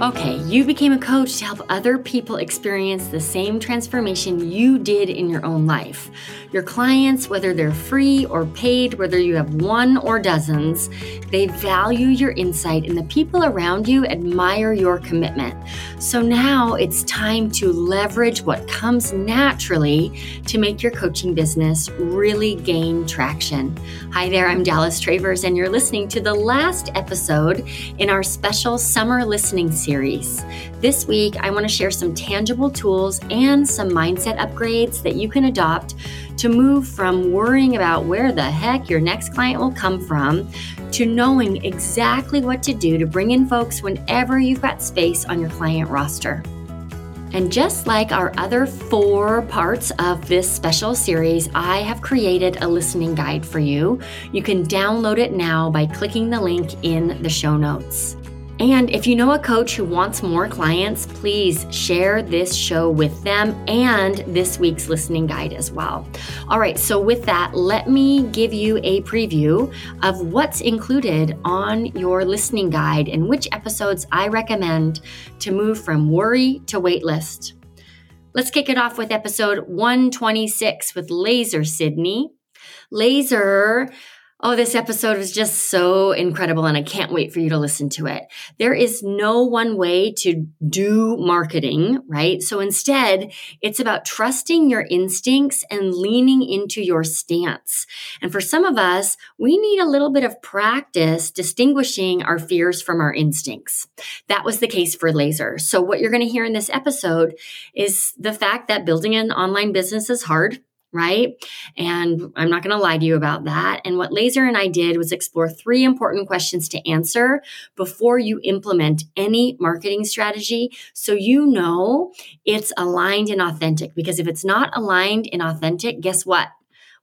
Okay, you became a coach to help other people experience the same transformation you did in your own life. Your clients, whether they're free or paid, whether you have one or dozens, they value your insight and the people around you admire your commitment. So now it's time to leverage what comes naturally to make your coaching business really gain traction. Hi there, I'm Dallas Travers, and you're listening to the last episode in our special summer listening series series. This week, I want to share some tangible tools and some mindset upgrades that you can adopt to move from worrying about where the heck your next client will come from to knowing exactly what to do to bring in folks whenever you've got space on your client roster. And just like our other four parts of this special series, I have created a listening guide for you. You can download it now by clicking the link in the show notes. And if you know a coach who wants more clients, please share this show with them and this week's listening guide as well. All right, so with that, let me give you a preview of what's included on your listening guide and which episodes I recommend to move from worry to waitlist. Let's kick it off with episode 126 with Laser Sydney. Laser Oh, this episode was just so incredible, and I can't wait for you to listen to it. There is no one way to do marketing, right? So instead, it's about trusting your instincts and leaning into your stance. And for some of us, we need a little bit of practice distinguishing our fears from our instincts. That was the case for Laser. So, what you're going to hear in this episode is the fact that building an online business is hard right? And I'm not going to lie to you about that. And what Laser and I did was explore three important questions to answer before you implement any marketing strategy so you know it's aligned and authentic. Because if it's not aligned and authentic, guess what?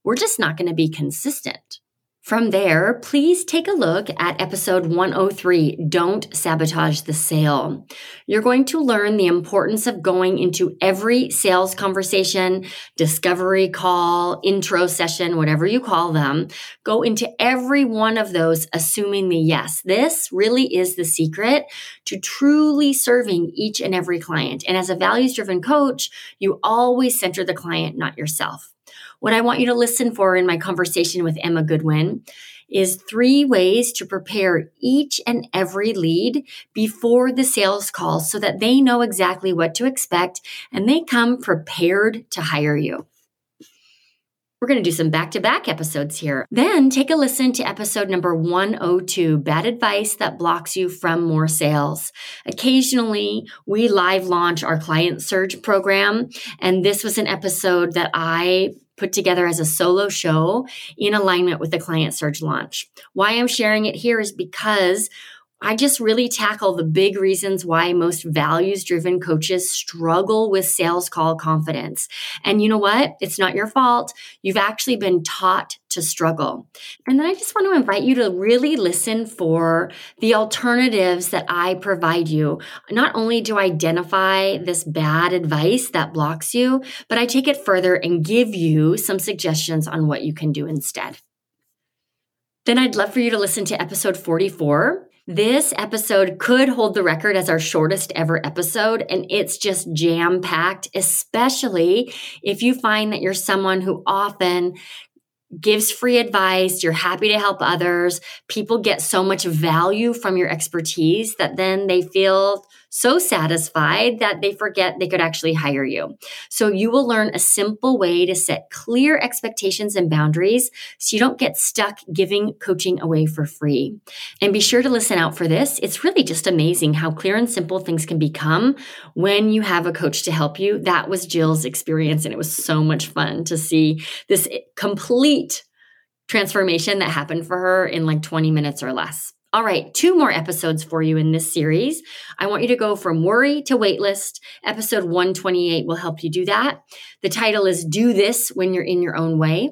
We're just not going to be consistent. From there, please take a look at episode 103 Don't Sabotage the Sale. You're going to learn the importance of going into every sales conversation, discovery call, intro session, whatever you call them. Go into every one of those assuming the yes. This really is the secret to truly serving each and every client. And as a values driven coach, you always center the client, not yourself. What I want you to listen for in my conversation with Emma Goodwin is three ways to prepare each and every lead before the sales call so that they know exactly what to expect and they come prepared to hire you. We're going to do some back to back episodes here. Then take a listen to episode number 102 Bad Advice That Blocks You from More Sales. Occasionally, we live launch our Client Surge program, and this was an episode that I put together as a solo show in alignment with the Client Surge launch. Why I'm sharing it here is because I just really tackle the big reasons why most values driven coaches struggle with sales call confidence. And you know what? It's not your fault. You've actually been taught to struggle. And then I just want to invite you to really listen for the alternatives that I provide you. Not only do I identify this bad advice that blocks you, but I take it further and give you some suggestions on what you can do instead. Then I'd love for you to listen to episode 44 this episode could hold the record as our shortest ever episode, and it's just jam packed, especially if you find that you're someone who often gives free advice, you're happy to help others. People get so much value from your expertise that then they feel so satisfied that they forget they could actually hire you. So you will learn a simple way to set clear expectations and boundaries so you don't get stuck giving coaching away for free. And be sure to listen out for this. It's really just amazing how clear and simple things can become when you have a coach to help you. That was Jill's experience and it was so much fun to see this complete transformation that happened for her in like 20 minutes or less. All right, two more episodes for you in this series. I want you to go from worry to waitlist. Episode 128 will help you do that. The title is Do This When You're in Your Own Way.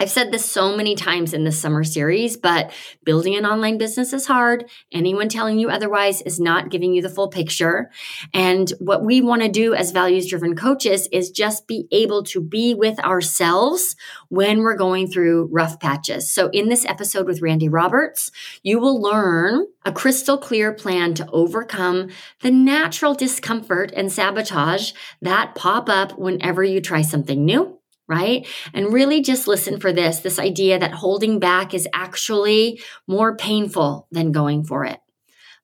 I've said this so many times in this summer series, but building an online business is hard. Anyone telling you otherwise is not giving you the full picture. And what we want to do as values driven coaches is just be able to be with ourselves when we're going through rough patches. So in this episode with Randy Roberts, you will learn a crystal clear plan to overcome the natural discomfort and sabotage that pop up whenever you try something new right? And really just listen for this this idea that holding back is actually more painful than going for it.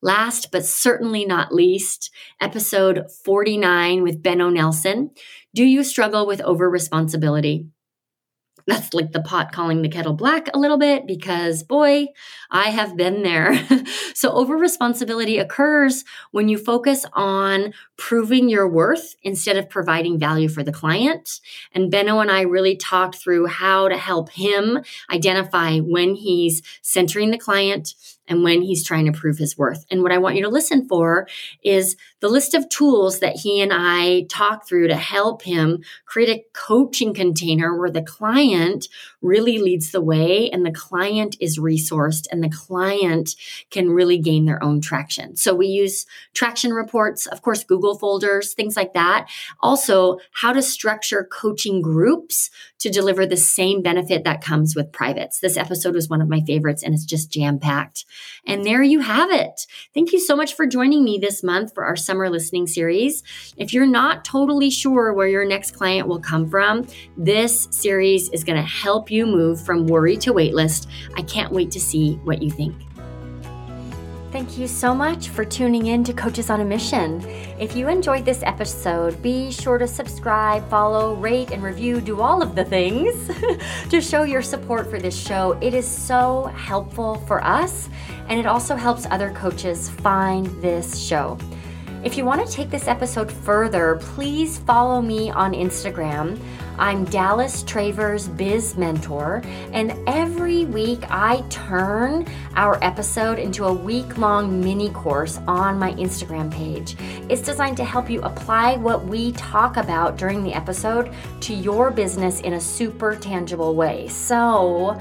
Last but certainly not least, episode 49 with Benno Nelson. Do you struggle with over responsibility? That's like the pot calling the kettle black a little bit because boy, I have been there. so over responsibility occurs when you focus on proving your worth instead of providing value for the client. And Benno and I really talked through how to help him identify when he's centering the client and when he's trying to prove his worth. And what I want you to listen for is the list of tools that he and I talk through to help him create a coaching container where the client really leads the way and the client is resourced and the client can really gain their own traction. So we use traction reports, of course, Google folders, things like that. Also, how to structure coaching groups to deliver the same benefit that comes with privates. This episode was one of my favorites and it's just jam packed. And there you have it. Thank you so much for joining me this month for our summer listening series. If you're not totally sure where your next client will come from, this series is going to help you move from worry to waitlist. I can't wait to see what you think. Thank you so much for tuning in to Coaches on a Mission. If you enjoyed this episode, be sure to subscribe, follow, rate, and review. Do all of the things to show your support for this show. It is so helpful for us, and it also helps other coaches find this show. If you want to take this episode further, please follow me on Instagram. I'm Dallas Travers Biz Mentor, and every week I turn our episode into a week long mini course on my Instagram page. It's designed to help you apply what we talk about during the episode to your business in a super tangible way. So,